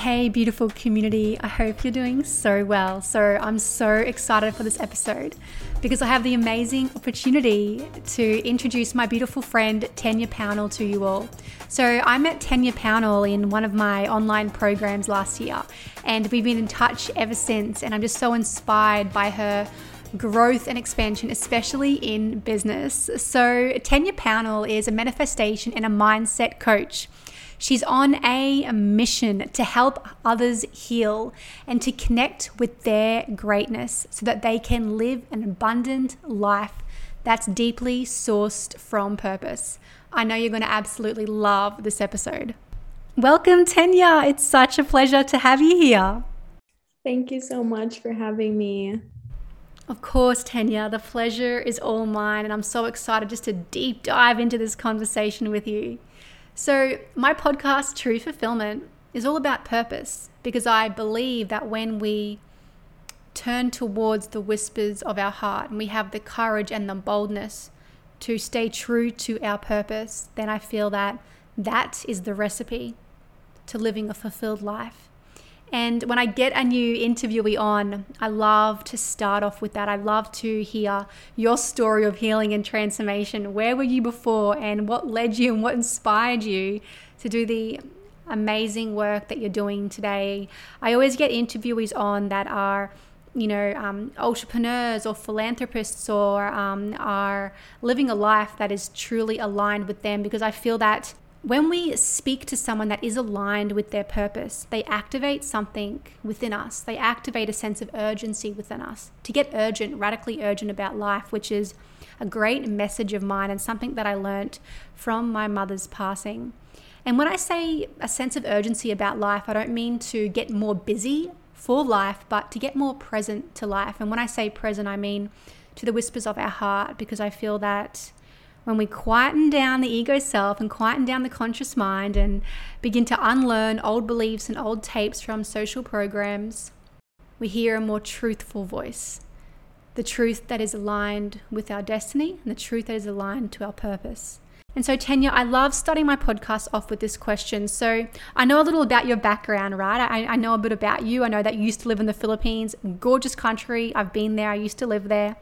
Hey, beautiful community. I hope you're doing so well. So, I'm so excited for this episode because I have the amazing opportunity to introduce my beautiful friend Tania Pownall to you all. So, I met Tania Pownall in one of my online programs last year, and we've been in touch ever since. And I'm just so inspired by her growth and expansion, especially in business. So, Tania Pownall is a manifestation and a mindset coach. She's on a mission to help others heal and to connect with their greatness so that they can live an abundant life that's deeply sourced from purpose. I know you're going to absolutely love this episode. Welcome, Tania. It's such a pleasure to have you here. Thank you so much for having me. Of course, Tania, the pleasure is all mine, and I'm so excited just to deep dive into this conversation with you. So, my podcast, True Fulfillment, is all about purpose because I believe that when we turn towards the whispers of our heart and we have the courage and the boldness to stay true to our purpose, then I feel that that is the recipe to living a fulfilled life. And when I get a new interviewee on, I love to start off with that. I love to hear your story of healing and transformation. Where were you before, and what led you and what inspired you to do the amazing work that you're doing today? I always get interviewees on that are you know, um, entrepreneurs or philanthropists or um, are living a life that is truly aligned with them because I feel that when we speak to someone that is aligned with their purpose, they activate something within us. They activate a sense of urgency within us to get urgent, radically urgent about life, which is a great message of mine and something that I learnt from my mother's passing. And when I say a sense of urgency about life, I don't mean to get more busy for life, but to get more present to life. And when I say present, I mean to the whispers of our heart, because I feel that when we quieten down the ego self and quieten down the conscious mind and begin to unlearn old beliefs and old tapes from social programs, we hear a more truthful voice. The truth that is aligned with our destiny and the truth that is aligned to our purpose. And so, Tania, I love starting my podcast off with this question. So, I know a little about your background, right? I, I, know a bit about you. I know that you used to live in the Philippines, gorgeous country. I've been there, I used to live there.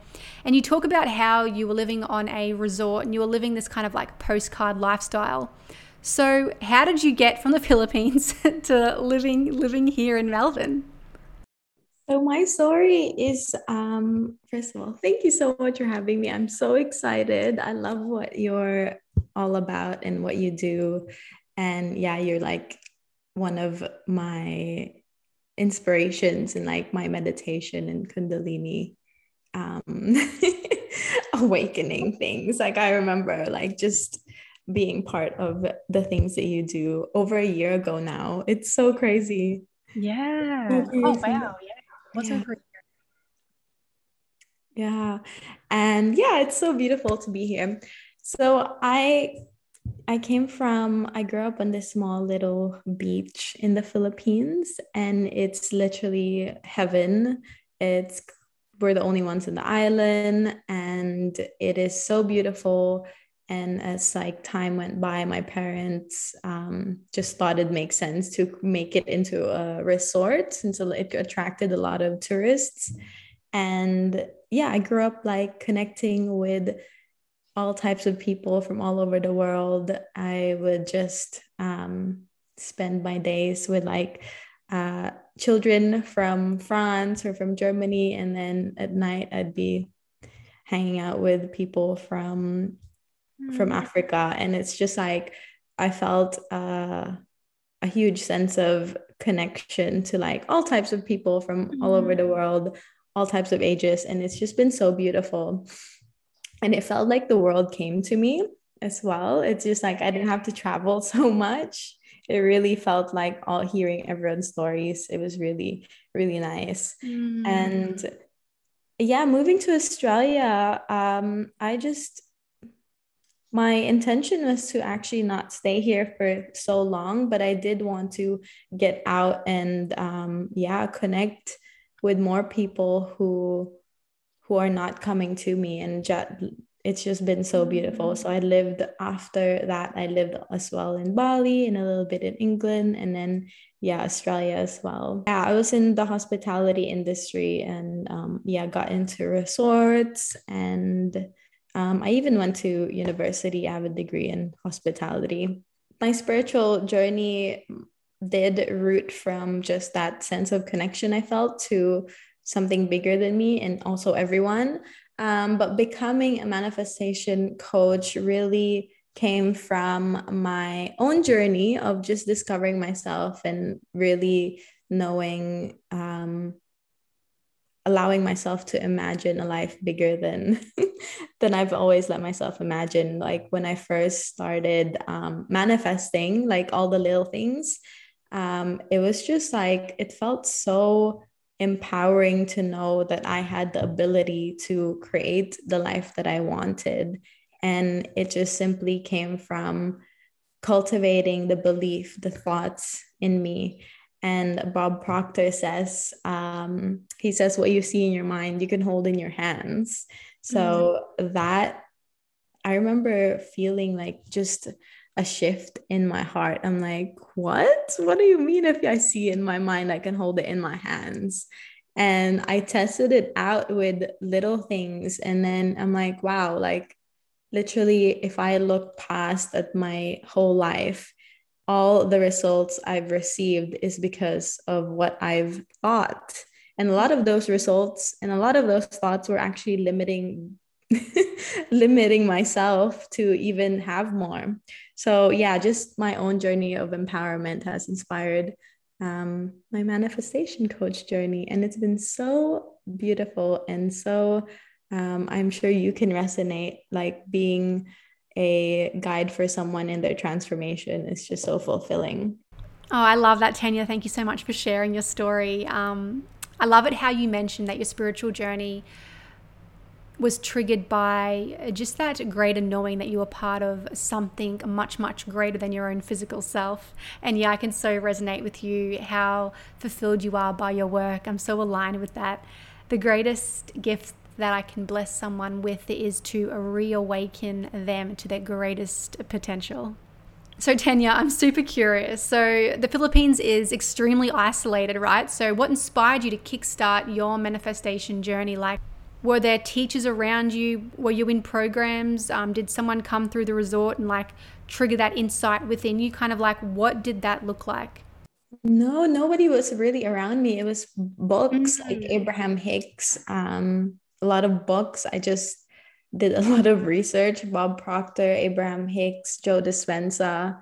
And you talk about how you were living on a resort and you were living this kind of like postcard lifestyle. So, how did you get from the Philippines to living living here in Melbourne? So my story is um first of all, thank you so much for having me. I'm so excited. I love what you're all about and what you do. And yeah, you're like one of my inspirations in like my meditation and kundalini um awakening things. Like I remember like just being part of the things that you do over a year ago now. It's so crazy. Yeah. Oh wow. Yeah What's yeah. over Yeah. And yeah, it's so beautiful to be here. So I I came from I grew up on this small little beach in the Philippines and it's literally heaven. It's we're the only ones in the island and it is so beautiful and as like time went by my parents um, just thought it makes sense to make it into a resort since it attracted a lot of tourists and yeah i grew up like connecting with all types of people from all over the world i would just um, spend my days with like uh, children from france or from germany and then at night i'd be hanging out with people from from mm. Africa. And it's just like I felt uh, a huge sense of connection to like all types of people from all over the mm. world, all types of ages. And it's just been so beautiful. And it felt like the world came to me as well. It's just like I didn't have to travel so much. It really felt like all hearing everyone's stories. It was really, really nice. Mm. And yeah, moving to Australia, um, I just my intention was to actually not stay here for so long, but I did want to get out and um, yeah, connect with more people who who are not coming to me and just it's just been so beautiful. So I lived after that, I lived as well in Bali and a little bit in England and then yeah, Australia as well. Yeah, I was in the hospitality industry and um, yeah, got into resorts and um, I even went to university. I have a degree in hospitality. My spiritual journey did root from just that sense of connection I felt to something bigger than me and also everyone. Um, but becoming a manifestation coach really came from my own journey of just discovering myself and really knowing um, allowing myself to imagine a life bigger than than I've always let myself imagine. Like when I first started um, manifesting, like all the little things, um, it was just like it felt so empowering to know that I had the ability to create the life that I wanted. And it just simply came from cultivating the belief, the thoughts in me. And Bob Proctor says, um, he says, what you see in your mind, you can hold in your hands. So mm-hmm. that I remember feeling like just a shift in my heart. I'm like, what? What do you mean if I see in my mind, I can hold it in my hands? And I tested it out with little things. And then I'm like, wow, like literally, if I look past at my whole life, all the results I've received is because of what I've thought. And a lot of those results and a lot of those thoughts were actually limiting limiting myself to even have more. So, yeah, just my own journey of empowerment has inspired um, my manifestation coach journey. And it's been so beautiful. And so um, I'm sure you can resonate like being a guide for someone in their transformation is just so fulfilling. Oh, I love that, Tania. Thank you so much for sharing your story. Um, I love it how you mentioned that your spiritual journey was triggered by uh, just that greater knowing that you were part of something much, much greater than your own physical self. And yeah, I can so resonate with you how fulfilled you are by your work. I'm so aligned with that. The greatest gift that I can bless someone with is to reawaken them to their greatest potential. So, Tania, I'm super curious. So, the Philippines is extremely isolated, right? So, what inspired you to kickstart your manifestation journey? Like, were there teachers around you? Were you in programs? Um, did someone come through the resort and like trigger that insight within you? Kind of like, what did that look like? No, nobody was really around me. It was books mm-hmm. like mm. Abraham Hicks, um, a lot of books. I just did a lot of research. Bob Proctor, Abraham Hicks, Joe Dispenza.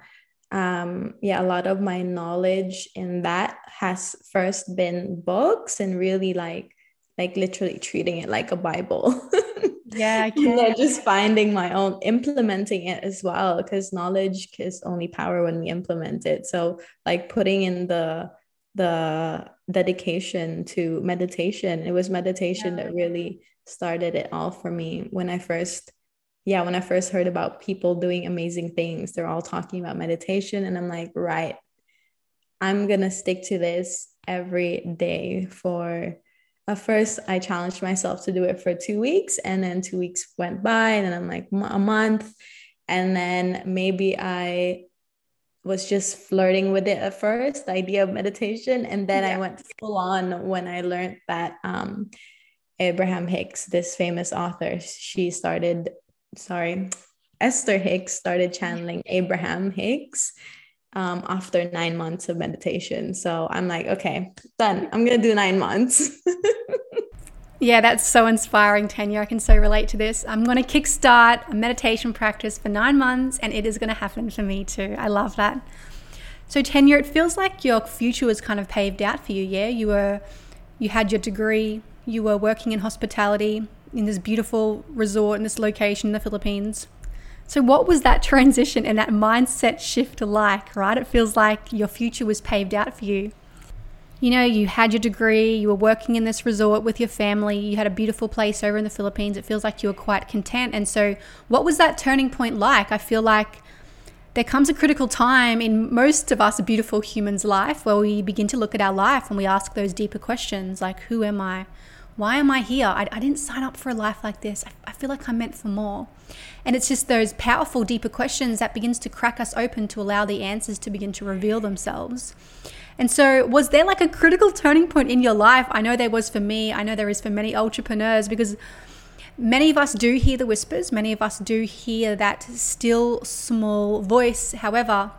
Um, yeah, a lot of my knowledge in that has first been books and really like like literally treating it like a Bible. yeah, I can. yeah, just finding my own, implementing it as well, because knowledge is only power when we implement it. So like putting in the the dedication to meditation. It was meditation yeah. that really started it all for me when I first yeah, when I first heard about people doing amazing things, they're all talking about meditation. And I'm like, right, I'm going to stick to this every day for at first I challenged myself to do it for two weeks, and then two weeks went by, and then I'm like a month, and then maybe I was just flirting with it at first, the idea of meditation, and then yeah. I went full on when I learned that um, Abraham Hicks, this famous author, she started, sorry, Esther Hicks started channeling Abraham Hicks um, after nine months of meditation. So I'm like, okay, done. I'm going to do nine months. yeah, that's so inspiring, Tania. I can so relate to this. I'm going to kickstart a meditation practice for nine months, and it is going to happen for me too. I love that. So, Tania, it feels like your future was kind of paved out for you. Yeah, you were, you had your degree, you were working in hospitality in this beautiful resort in this location in the Philippines. So, what was that transition and that mindset shift like, right? It feels like your future was paved out for you. You know, you had your degree, you were working in this resort with your family, you had a beautiful place over in the Philippines. It feels like you were quite content. And so, what was that turning point like? I feel like there comes a critical time in most of us beautiful humans' life where we begin to look at our life and we ask those deeper questions like, who am I? Why am I here? I, I didn't sign up for a life like this. I, I feel like I'm meant for more. And it's just those powerful, deeper questions that begins to crack us open to allow the answers to begin to reveal themselves. And so, was there like a critical turning point in your life? I know there was for me. I know there is for many entrepreneurs because many of us do hear the whispers. Many of us do hear that still small voice. However,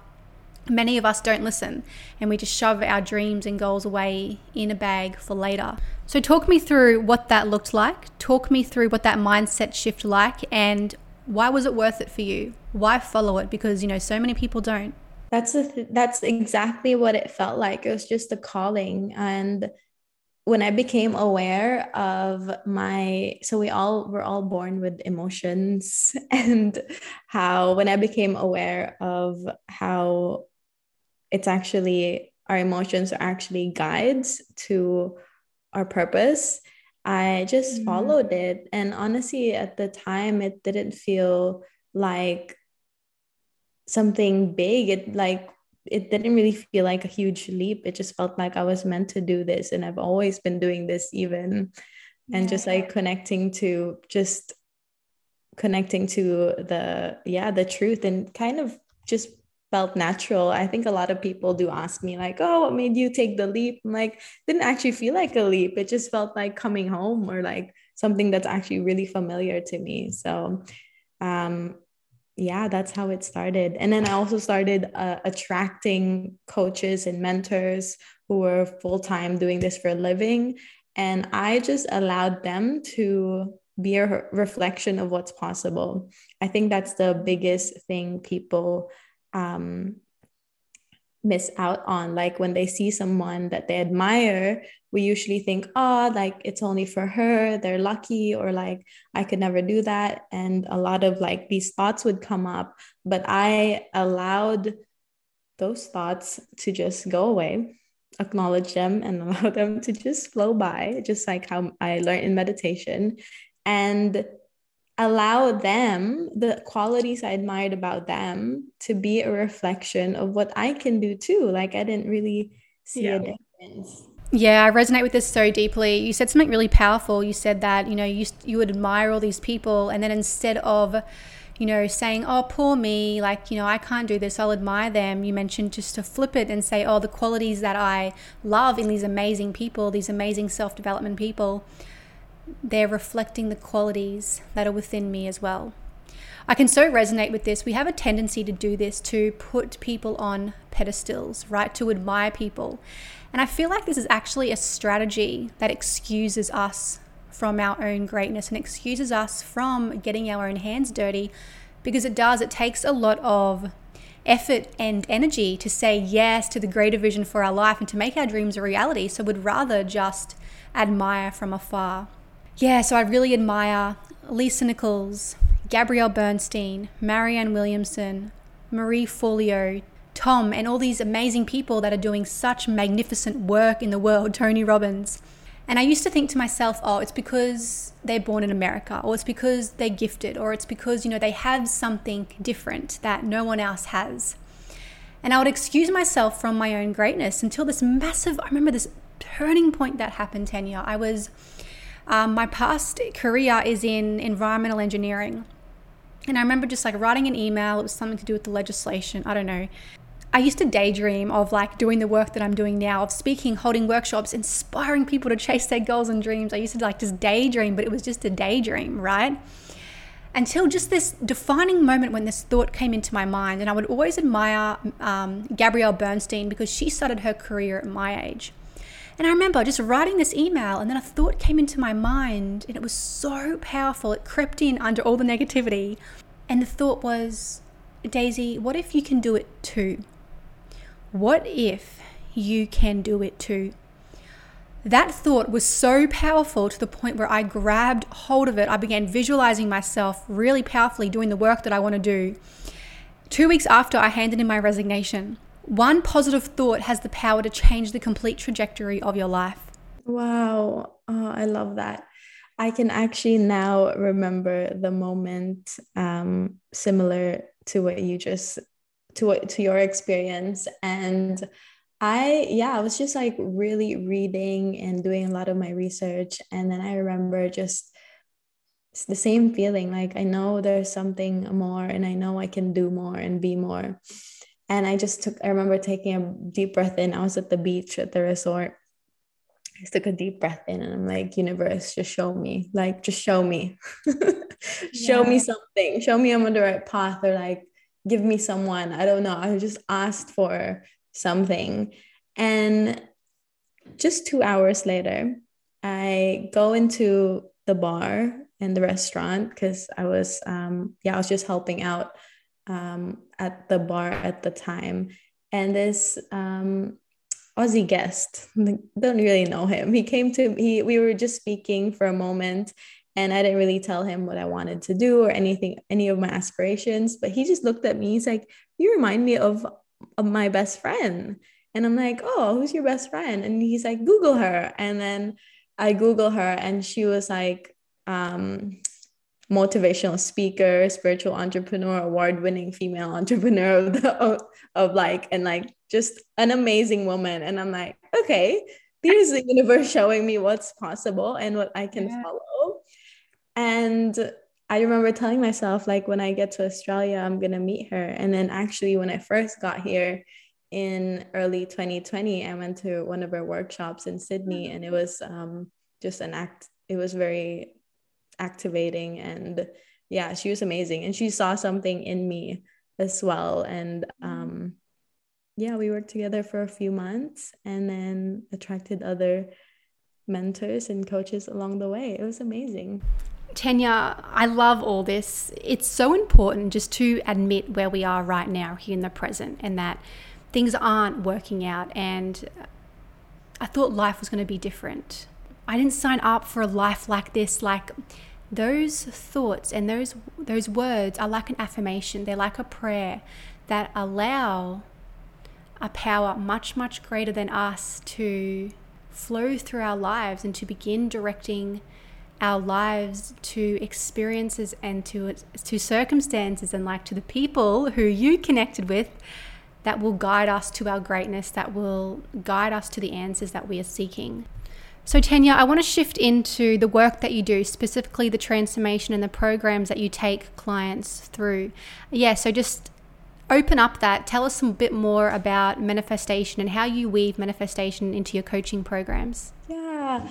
many of us don't listen and we just shove our dreams and goals away in a bag for later. So, talk me through what that looked like. Talk me through what that mindset shift like and why was it worth it for you? Why follow it? Because, you know, so many people don't. That's th- that's exactly what it felt like. It was just a calling and when I became aware of my so we all were all born with emotions and how when I became aware of how it's actually our emotions are actually guides to our purpose I just mm. followed it. And honestly, at the time, it didn't feel like something big. It like, it didn't really feel like a huge leap. It just felt like I was meant to do this. And I've always been doing this, even. And yeah. just like connecting to just connecting to the, yeah, the truth and kind of just felt natural. I think a lot of people do ask me, like, oh, what made you take the leap? I'm like, didn't actually feel like a leap. It just felt like coming home or like something that's actually really familiar to me. So, um, yeah, that's how it started. And then I also started uh, attracting coaches and mentors who were full time doing this for a living. And I just allowed them to be a reflection of what's possible. I think that's the biggest thing people um, miss out on. Like when they see someone that they admire, we usually think, oh, like it's only for her, they're lucky, or like I could never do that. And a lot of like these thoughts would come up, but I allowed those thoughts to just go away acknowledge them and allow them to just flow by just like how i learned in meditation and allow them, the qualities I admired about them, to be a reflection of what I can do too. Like I didn't really see yeah. a difference. Yeah, I resonate with this so deeply. You said something really powerful. You said that, you know, you you would admire all these people and then instead of you know, saying, oh, poor me, like, you know, I can't do this, I'll admire them. You mentioned just to flip it and say, oh, the qualities that I love in these amazing people, these amazing self development people, they're reflecting the qualities that are within me as well. I can so resonate with this. We have a tendency to do this to put people on pedestals, right? To admire people. And I feel like this is actually a strategy that excuses us from our own greatness and excuses us from getting our own hands dirty because it does, it takes a lot of effort and energy to say yes to the greater vision for our life and to make our dreams a reality. So we'd rather just admire from afar. Yeah, so I really admire Lisa Nichols, Gabrielle Bernstein, Marianne Williamson, Marie Forleo, Tom, and all these amazing people that are doing such magnificent work in the world, Tony Robbins. And I used to think to myself, oh, it's because they're born in America, or it's because they're gifted, or it's because, you know, they have something different that no one else has. And I would excuse myself from my own greatness until this massive, I remember this turning point that happened, Tania. I was um, my past career is in environmental engineering. And I remember just like writing an email, it was something to do with the legislation, I don't know. I used to daydream of like doing the work that I'm doing now, of speaking, holding workshops, inspiring people to chase their goals and dreams. I used to like just daydream, but it was just a daydream, right? Until just this defining moment when this thought came into my mind. And I would always admire um, Gabrielle Bernstein because she started her career at my age. And I remember just writing this email, and then a thought came into my mind, and it was so powerful. It crept in under all the negativity. And the thought was, Daisy, what if you can do it too? What if you can do it too? That thought was so powerful to the point where I grabbed hold of it. I began visualizing myself really powerfully doing the work that I want to do. Two weeks after I handed in my resignation, one positive thought has the power to change the complete trajectory of your life. Wow. Oh, I love that. I can actually now remember the moment um, similar to what you just to what to your experience and I, yeah, I was just like really reading and doing a lot of my research. And then I remember just the same feeling like I know there's something more and I know I can do more and be more. And I just took, I remember taking a deep breath in. I was at the beach at the resort. I just took a deep breath in and I'm like, universe, just show me, like, just show me, show yeah. me something, show me I'm on the right path or like, give me someone. I don't know. I just asked for something. And just two hours later, I go into the bar and the restaurant because I was, um, yeah, I was just helping out um, at the bar at the time. And this um, Aussie guest, don't really know him. He came to he we were just speaking for a moment and I didn't really tell him what I wanted to do or anything, any of my aspirations. But he just looked at me. He's like, "You remind me of, of my best friend." And I'm like, "Oh, who's your best friend?" And he's like, "Google her." And then I Google her, and she was like, um, motivational speaker, spiritual entrepreneur, award-winning female entrepreneur of, the, of, of like, and like just an amazing woman. And I'm like, okay, here's the universe showing me what's possible and what I can yeah. follow. And I remember telling myself, like, when I get to Australia, I'm going to meet her. And then actually, when I first got here in early 2020, I went to one of her workshops in Sydney, and it was um, just an act, it was very activating. And yeah, she was amazing. And she saw something in me as well. And um, yeah, we worked together for a few months and then attracted other mentors and coaches along the way. It was amazing. Tania, I love all this. It's so important just to admit where we are right now, here in the present, and that things aren't working out. And I thought life was going to be different. I didn't sign up for a life like this. Like those thoughts and those those words are like an affirmation. They're like a prayer that allow a power much much greater than us to flow through our lives and to begin directing our lives to experiences and to to circumstances and like to the people who you connected with that will guide us to our greatness that will guide us to the answers that we are seeking so tania i want to shift into the work that you do specifically the transformation and the programs that you take clients through. Yeah so just open up that. Tell us a bit more about manifestation and how you weave manifestation into your coaching programs. Yeah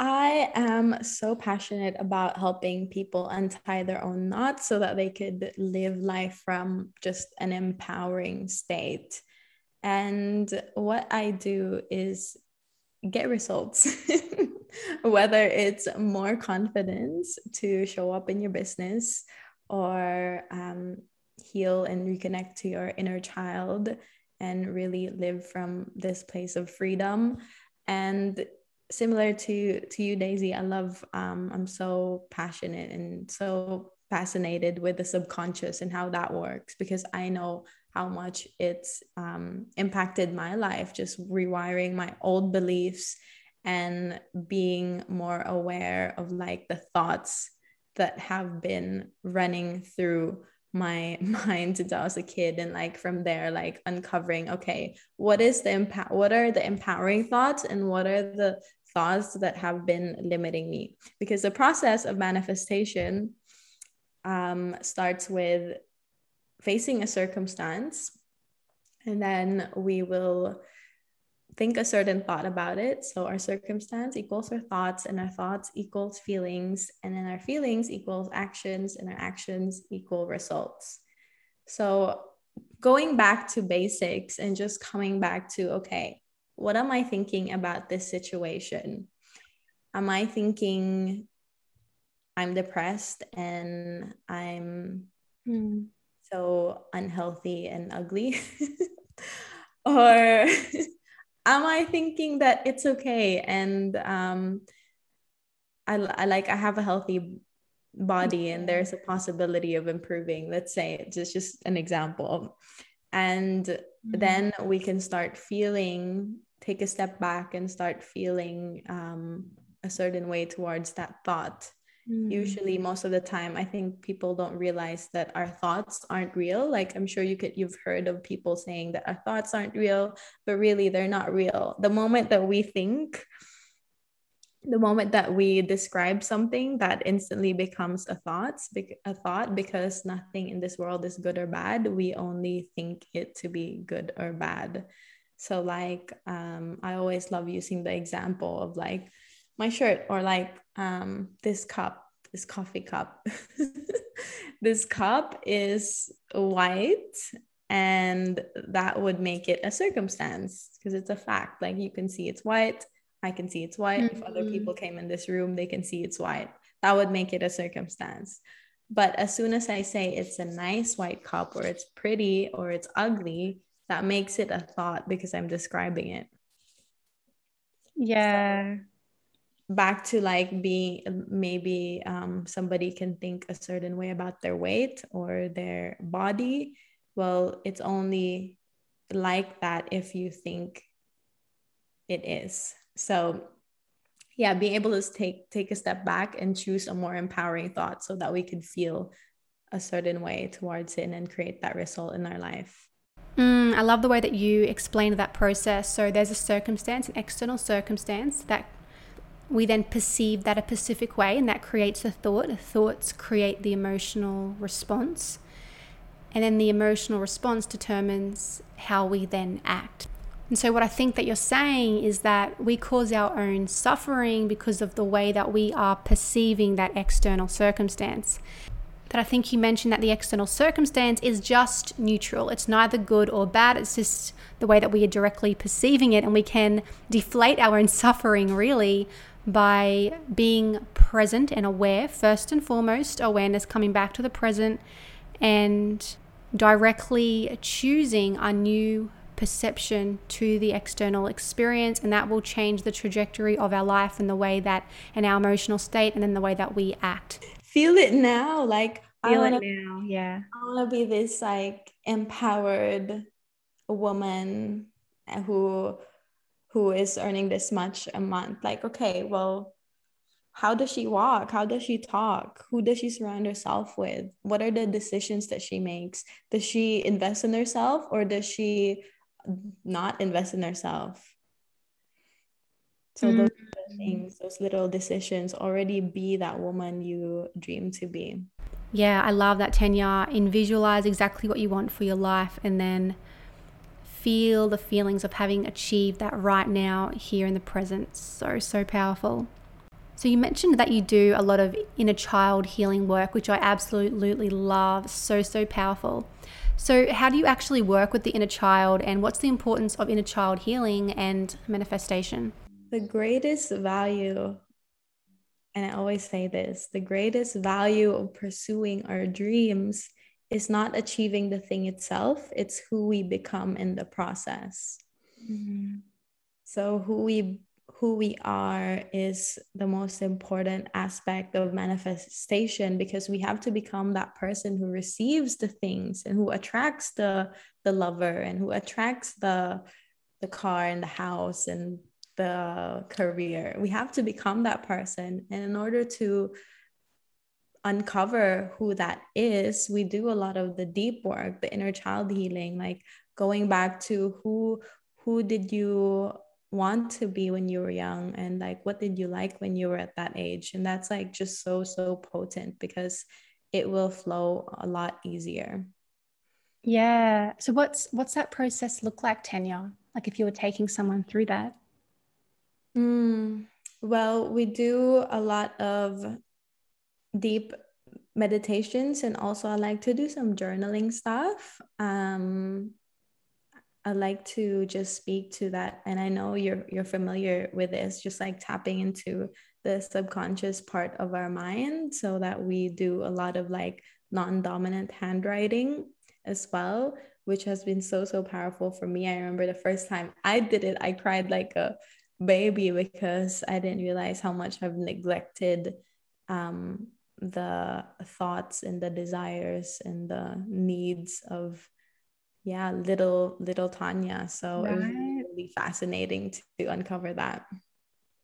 I am so passionate about helping people untie their own knots so that they could live life from just an empowering state. And what I do is get results, whether it's more confidence to show up in your business or um, heal and reconnect to your inner child and really live from this place of freedom. And similar to to you daisy i love um i'm so passionate and so fascinated with the subconscious and how that works because i know how much it's um, impacted my life just rewiring my old beliefs and being more aware of like the thoughts that have been running through my mind since I was a kid. And like from there like uncovering okay what is the impact what are the empowering thoughts and what are the thoughts that have been limiting me? Because the process of manifestation um, starts with facing a circumstance and then we will think a certain thought about it so our circumstance equals our thoughts and our thoughts equals feelings and then our feelings equals actions and our actions equal results so going back to basics and just coming back to okay what am I thinking about this situation? Am I thinking I'm depressed and I'm mm. So unhealthy and ugly? or am I thinking that it's okay and um, I, I like I have a healthy body and there's a possibility of improving let's say it's just an example and mm-hmm. then we can start feeling take a step back and start feeling um, a certain way towards that thought mm. usually most of the time i think people don't realize that our thoughts aren't real. Like i'm sure you could you've heard of people saying that our thoughts aren't real but really they're not real. The moment that we think the moment that we describe something that instantly becomes a thought a thought because nothing in this world is good or bad. We only think it to be good or bad. So like um, i always love using the example of like my shirt or like um, this cup this coffee cup this cup is white and that would make it a circumstance because it's a fact like you can see it's white I can see it's white. Mm-hmm. If other people mm-hmm. came in this room, they can see it's white. That would make it a circumstance. But as soon as I say it's a nice white cup or it's pretty or it's ugly, that makes it a thought because I'm describing it. Yeah. So back to like being maybe um, somebody can think a certain way about their weight or their body. Well, it's only like that if you think it is. So yeah, being able to take take a step back and choose a more empowering thought so that we can feel a certain way towards it and create that result in our life. Mm, I love the way that you explained that process. So there's a circumstance, an external circumstance that we then perceive that a specific way, and that creates a thought. Thoughts create the emotional response, and then the emotional response determines how we then act. And so, what I think that you're saying is that we cause our own suffering because of the way that we are perceiving that external circumstance. That I think you mentioned that the external circumstance is just neutral. It's neither good or bad. It's just the way that we are directly perceiving it. And we can deflate our own suffering really by being present and aware, first and foremost, awareness coming back to the present and directly choosing a new perception to the external experience, and that will change the trajectory of our life and the way that, and our emotional state, and then the way that we act. Feel it now, like feel wanna, it now. Yeah, I want to be this like empowered woman who who is earning this much a month. Like, okay, well, how does she walk how does she talk who does she surround herself with what are the decisions that she makes does she invest in herself or does she not invest in herself So mm. those things, those little decisions, already be that woman you dream to be. Yeah, I love that, Tania. And visualize exactly what you want for your life and then feel the feelings of having achieved that right now, here in the present. So, so powerful. So, you mentioned that you do a lot of inner child healing work, which I absolutely love. So, so powerful. So, how do you actually work with the inner child, and what's the importance of inner child healing and manifestation? The greatest value, and I always say this the greatest value of pursuing our dreams is not achieving the thing itself, it's who we become in the process. Mm-hmm. So, who we who we are is the most important aspect of manifestation because we have to become that person who receives the things and who attracts the the lover and who attracts the the car and the house and the career we have to become that person and in order to uncover who that is we do a lot of the deep work the inner child healing like going back to who who did you want to be when you were young and like what did you like when you were at that age? And that's like just so so potent because it will flow a lot easier. Yeah. So what's what's that process look like tania? Like if you were taking someone through that? Mm, well we do a lot of deep meditations and also i like to do some journaling stuff um I like to just speak to that. And I know you're you're familiar with this, just like tapping into the subconscious part of our mind so that we do a lot of like non-dominant handwriting as well, which has been so, so powerful for me. I remember the first time I did it, I cried like a baby because I didn't realize how much I've neglected um, the thoughts and the desires and the needs of yeah little little tania so right. it was really fascinating to uncover that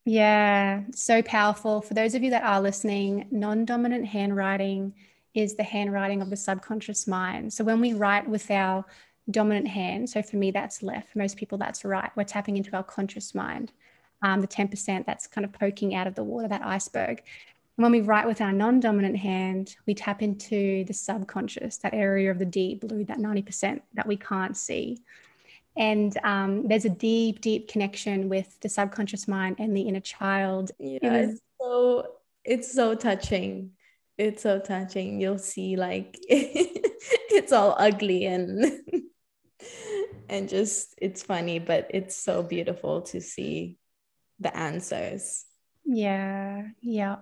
Yeah, so powerful. For those of you that are listening, non dominant handwriting is the handwriting of the subconscious mind. So when we write with our dominant hand, so for me, that's left. For most people, that's right. We're tapping into our conscious mind. Um, the 10% that's kind of poking out of the water, that iceberg. When we write with our non dominant hand, we tap into the subconscious, that area of the deep blue, that 90% that we can't see. And um, there's a deep, deep connection with the subconscious mind and the inner child. Yeah, it was- it's so it's so touching. It's so touching. You'll see like it's all ugly and and just it's funny, but it's so beautiful to see the answers. Yeah, yeah.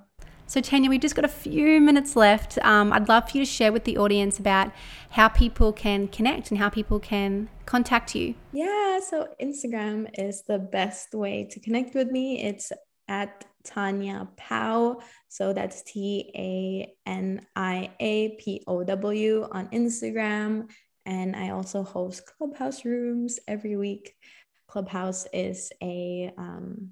So, Tania, we've just got a few minutes left. Um, I'd love for you to share with the audience about how people can connect and how people can contact you. Yeah, so Instagram is the best way to connect with me. It's at Tania Pow. So that's T A N I A P O W on Instagram. And I also host Clubhouse rooms every week. Clubhouse is a um,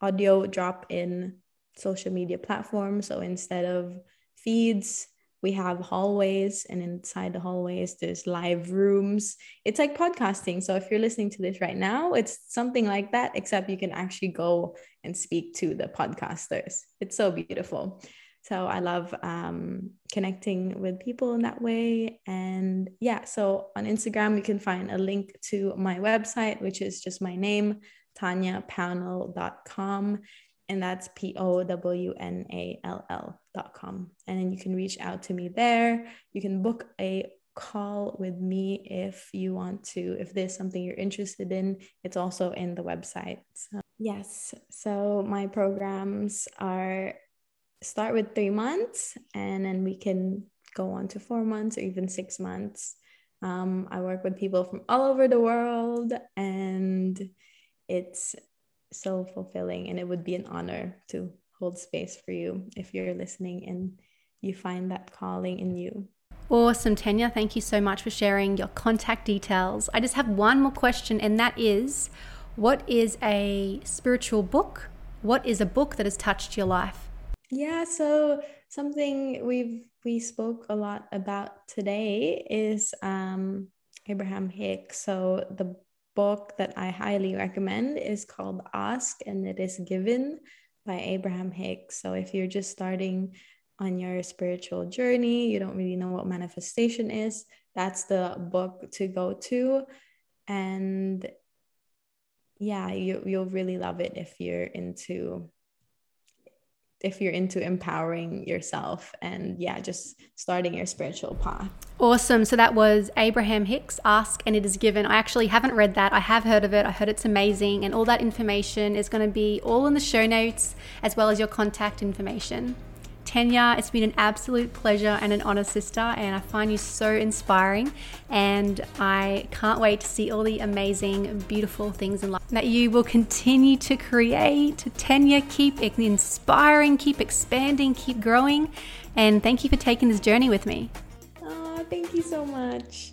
audio drop in social media platforms. So instead of feeds, we have hallways, and inside the hallways, there's live rooms. It's like podcasting. So if you're listening to this right now, it's something like that, except you can actually go and speak to the podcasters. It's so beautiful. So I love um, connecting with people in that way. And yeah, so on Instagram, you can find a link to my website, which is just my name, taniapownall.com and that's P O W N A L L dot com. And then you can reach out to me there. You can book a call with me if you want to, if there's something you're interested in. It's also in the website. So, yes. So my programs are start with three months and then we can go on to four months or even six months. Um, I work with people from all over the world and it's so fulfilling and it would be an honor to hold space for you if you're listening and you find that calling in you. Awesome, Tania. Thank you so much for sharing your contact details. I just have one more question, and that is what is a spiritual book? What is a book that has touched your life? Yeah, so something we've we spoke a lot about today is um, Abraham Hicks. So the book that I highly recommend is called Ask and It Is Given by Abraham Hicks. So if you're just starting on your spiritual journey, you don't really know what manifestation is, that's the book to go to. And yeah, you, you'll really love it if you're into if you're into empowering yourself and yeah, just starting your spiritual path. Awesome. So that was Abraham Hicks, Ask and It Is Given. I actually haven't read that. I have heard of it. I heard it's amazing. And all that information is going to be all in the show notes as well as your contact information. Tania, it's been an absolute pleasure and an honor, sister, and I find you so inspiring. And I can't wait to see all the amazing, beautiful things in life that you will continue to create. Tania, keep inspiring, keep expanding, keep growing. And thank you for taking this journey with me. Oh, thank you so much.